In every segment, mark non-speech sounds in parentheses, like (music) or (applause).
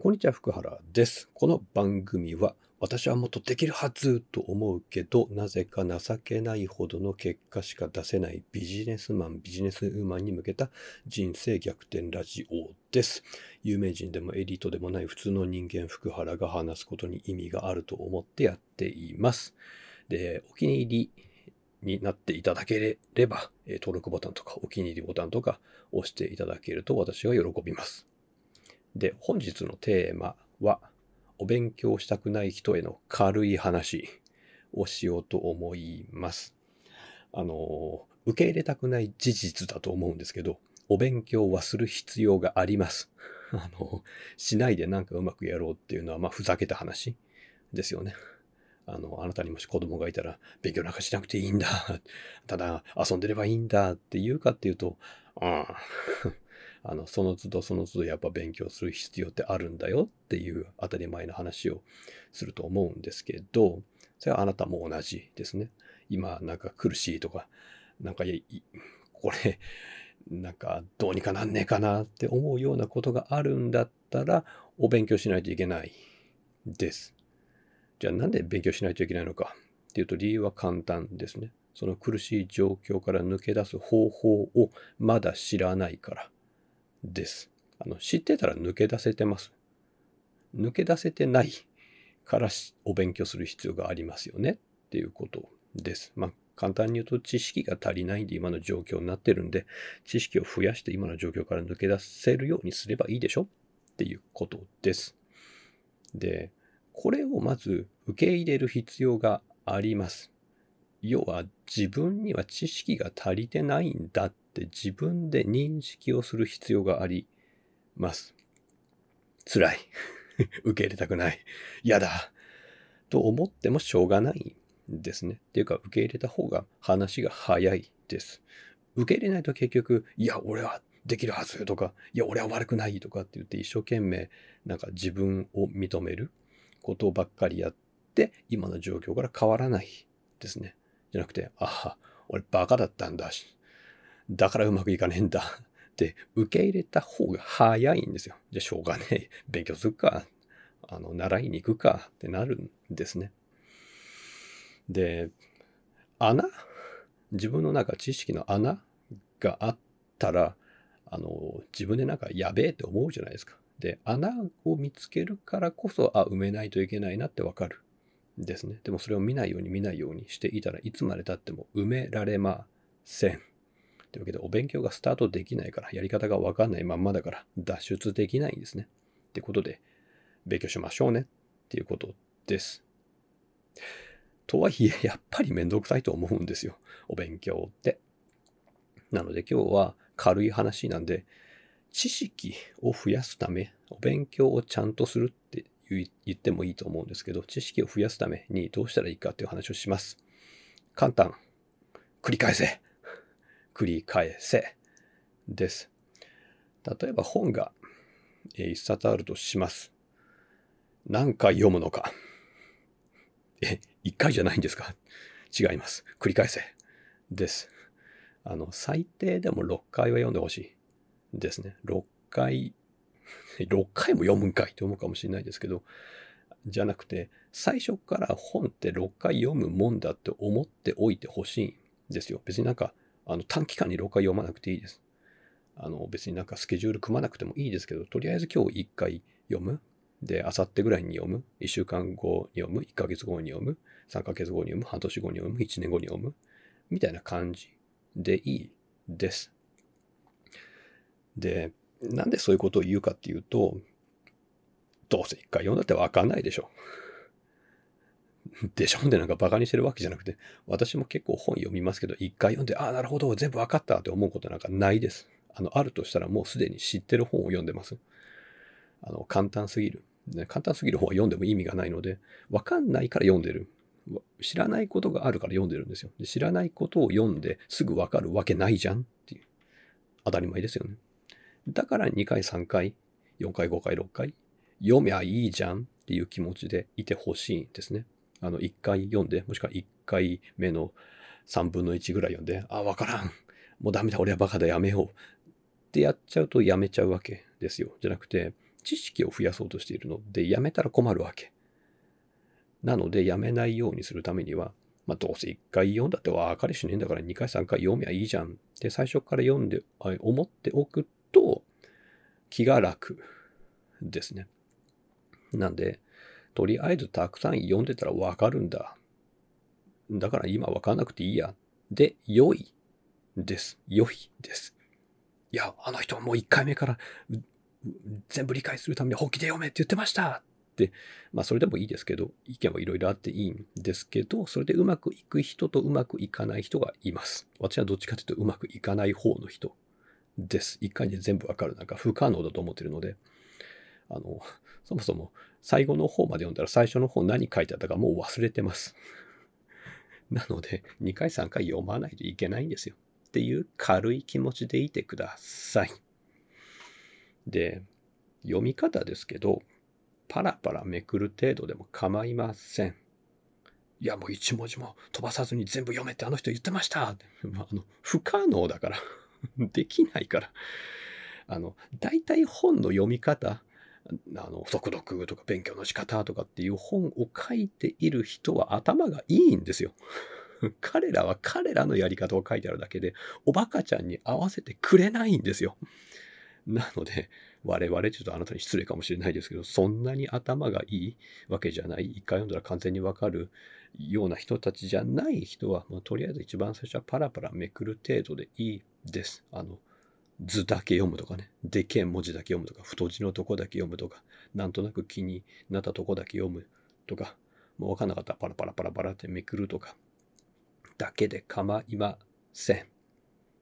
こんにちは、福原です。この番組は、私はもっとできるはずと思うけど、なぜか情けないほどの結果しか出せないビジネスマン、ビジネスウーマンに向けた人生逆転ラジオです。有名人でもエリートでもない普通の人間福原が話すことに意味があると思ってやっています。で、お気に入りになっていただければ、登録ボタンとかお気に入りボタンとか押していただけると私は喜びます。で、本日のテーマは、お勉強したくない人への軽い話をしようと思います。あの、受け入れたくない事実だと思うんですけど、お勉強はする必要があります。(laughs) あの、しないでなんかうまくやろうっていうのは、まあ、ふざけた話ですよね。あの、あなたにもし子供がいたら、勉強なんかしなくていいんだ。ただ、遊んでればいいんだって言うかっていうと、うん。あの、その都度その都度やっぱ勉強する必要ってあるんだよっていう当たり前の話をすると思うんですけど、それはあなたも同じですね。今なんか苦しいとか、なんかこれ、なんかどうにかなんねえかなって思うようなことがあるんだったら、お勉強しないといけないです。じゃあなんで勉強しないといけないのかっていうと理由は簡単ですね。その苦しい状況から抜け出す方法をまだ知らないからです。あの知ってたら抜け出せてます。抜け出せてないからお勉強する必要がありますよねっていうことです。まあ簡単に言うと知識が足りないんで今の状況になってるんで知識を増やして今の状況から抜け出せるようにすればいいでしょ？っていうことです。で、これをまず受け入れる必要があります。要は自分には知識が足りてないんだって自分で認識をする必要があります。辛い。(laughs) 受け入れたくない。嫌だ。と思ってもしょうがないんですね。っていうか受け入れた方が話が早いです。受け入れないと結局、いや、俺はできるはずとか、いや、俺は悪くないとかって言って一生懸命なんか自分を認めることばっかりやって、今の状況から変わらないですね。じゃなくて、ああ、俺バカだったんだし、だからうまくいかねえんだ (laughs) って受け入れた方が早いんですよ。じゃしょうがねえ。(laughs) 勉強するか。あの、習いに行くかってなるんですね。で、穴？自分の中知識の穴があったら、あの、自分でなんかやべえって思うじゃないですか。で、穴を見つけるからこそ、あ、埋めないといけないなってわかる。ですね。でもそれを見ないように見ないようにしていたらいつまで経っても埋められません。というわけでお勉強がスタートできないから、やり方がわかんないまんまだから脱出できないんですね。ってことで、勉強しましょうねっていうことです。とはいえ、やっぱりめんどくさいと思うんですよ。お勉強って。なので今日は軽い話なんで、知識を増やすため、お勉強をちゃんとするって言ってもいいと思うんですけど、知識を増やすためにどうしたらいいかっていう話をします。簡単。繰り返せ。繰り返せ。です。例えば本が一冊あるとします。何回読むのか。え、一回じゃないんですか？違います。繰り返せ。です。あの、最低でも6回は読んでほしい。ですね。6回、(laughs) 6回も読むんかいって思うかもしれないですけど、じゃなくて、最初から本って6回読むもんだって思っておいてほしいんですよ。別になんか、あの短期間に6回読まなくていいです。あの別になんかスケジュール組まなくてもいいですけど、とりあえず今日1回読む。で、あさってぐらいに読む。1週間後に読む。1ヶ月後に読む。3ヶ月後に読む。半年後に読む。1年後に読む。みたいな感じでいいです。で、なんでそういうことを言うかっていうと、どうせ1回読んだってわかんないでしょ。でしょ？ってなんかバカにしてるわけじゃなくて、私も結構本読みますけど、一回読んで、ああ、なるほど、全部わかったって思うことなんかないです。あの、あるとしたらもうすでに知ってる本を読んでます。あの、簡単すぎる。ね、簡単すぎる本は読んでも意味がないので、わかんないから読んでる。知らないことがあるから読んでるんですよ。で知らないことを読んですぐわかるわけないじゃんっていう。当たり前ですよね。だから2回、3回、4回、5回、6回、読みゃいいじゃんっていう気持ちでいてほしいんですね。あの、1回読んで、もしくは1回目の3分の1ぐらい読んで、あ、わからん。もうダメだ、俺はバカだ、やめよう。ってやっちゃうとやめちゃうわけですよ。じゃなくて、知識を増やそうとしているので、やめたら困るわけ。なので、やめないようにするためには、まあ、どうせ1回読んだって分かりしねえんだから2回3回読みゃいいじゃんって最初から読んで、思っておくと気が楽ですね。なんで、とりあえずたくさん読んでたら分かるんだ。だから今分かんなくていいや。で、良いです。良いです。いや、あの人はもう1回目から全部理解するために本気で読めって言ってましたって、まあそれでもいいですけど、意見はいろいろあっていいんですけど、それでうまくいく人とうまくいかない人がいます。私はどっちかというとうまくいかない方の人です。一回で全部わかるなんか不可能だと思ってるので、あの、そもそも最後の方まで読んだら最初の方何書いてあったかもう忘れてます。(laughs) なので、2回3回読まないといけないんですよ。っていう軽い気持ちでいてください。で、読み方ですけど、パラパラめくる程度でも構いません。いや、もう一文字も飛ばさずに全部読めってあの人言ってました (laughs) あの不可能だから (laughs) できないから。あの、大体本の読み方、あの、速読とか勉強の仕方とかっていう本を書いている人は頭がいいんですよ。(laughs) 彼らは彼らのやり方を書いてあるだけで、おバカちゃんに合わせてくれないんですよ。なので、我々ちょっとあなたに失礼かもしれないですけど、そんなに頭がいいわけじゃない。一回読んだら完全にわかるような人たちじゃない人は、まあ、とりあえず一番最初はパラパラめくる程度でいいです。あの、図だけ読むとかね、でけえ文字だけ読むとか、太字のとこだけ読むとか、なんとなく気になったとこだけ読むとか、もうわかんなかったらパラパラパラパラってめくるとか、だけで構いません。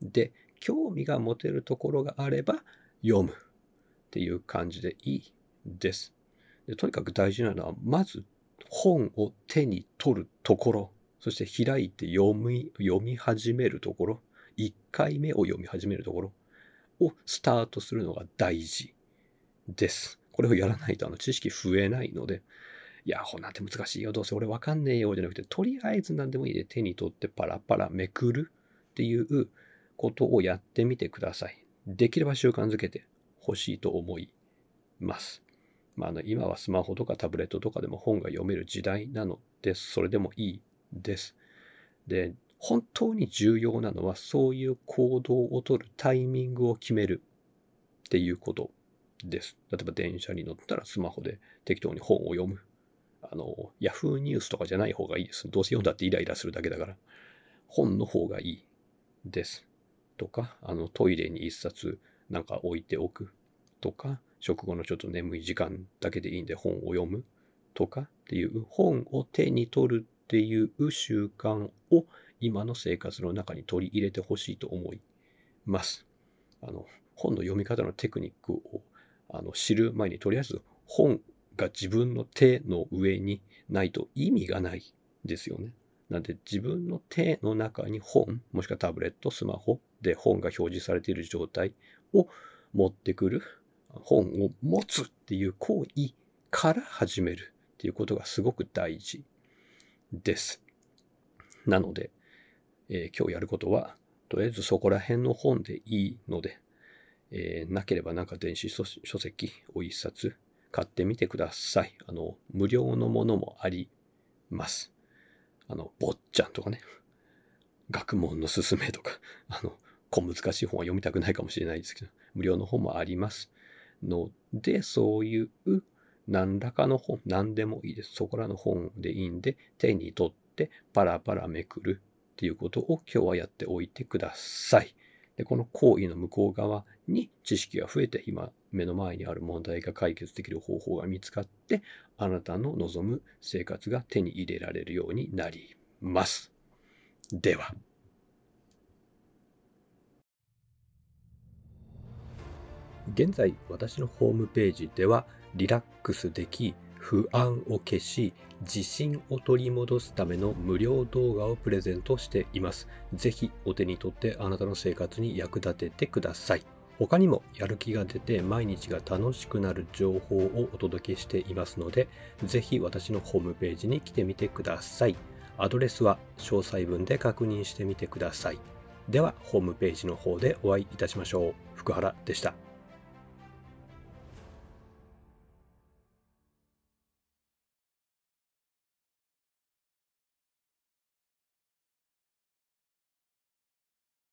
で、興味が持てるところがあれば読むっていう感じでいいです。でとにかく大事なのは、まず本を手に取るところ、そして開いて読み読み始めるところ、1回目を読み始めるところをスタートするのが大事です。これをやらないとあの知識増えないので、いや、ほなんて難しいよ、どうせ俺わかんねえよ、じゃなくて、とりあえず何でもいいで手に取ってパラパラめくるっていうことをやってみてください。できれば習慣づけてほしいと思います。まあ、あの今はスマホとかタブレットとかでも本が読める時代なので、それでもいいです。で、本当に重要なのは、そういう行動をとるタイミングを決めるっていうことです。例えば電車に乗ったらスマホで適当に本を読む。あの、ヤフーニュースとかじゃない方がいいです。どうせ読んだってイライラするだけだから。本の方がいいです。とか、あの、トイレに一冊なんか置いておくとか、食後のちょっと眠い時間だけでいいんで本を読むとかっていう本を手に取るっていう習慣を今の生活の中に取り入れてほしいと思います。あの、本の読み方のテクニックをあの知る前にとりあえず本が自分の手の上にないと意味がないですよね。なんで自分の手の中に本、もしくはタブレット、スマホで本が表示されている状態を持ってくる、本を持つっていう行為から始めるっていうことがすごく大事です。なので、えー、今日やることは、とりあえずそこら辺の本でいいので、えー、なければなんか電子書籍を一冊買ってみてください。あの、無料のものもあります。あの、坊ちゃんとかね、学問のすすめとか、あの、小難しい本は読みたくないかもしれないですけど、無料の本もありますので、そういう何らかの本、何でもいいです。そこらの本でいいんで、手に取ってパラパラめくるっていうことを今日はやっておいてください。で、この行為の向こう側に知識が増えて、今目の前にある問題が解決できる方法が見つかって、あなたの望む生活が手に入れられるようになります。では。現在私のホームページではリラックスでき不安を消し自信を取り戻すための無料動画をプレゼントしています。ぜひお手に取ってあなたの生活に役立ててください。他にもやる気が出て毎日が楽しくなる情報をお届けしていますので、ぜひ私のホームページに来てみてください。アドレスは詳細文で確認してみてください。では、ホームページの方でお会いいたしましょう。福原でした。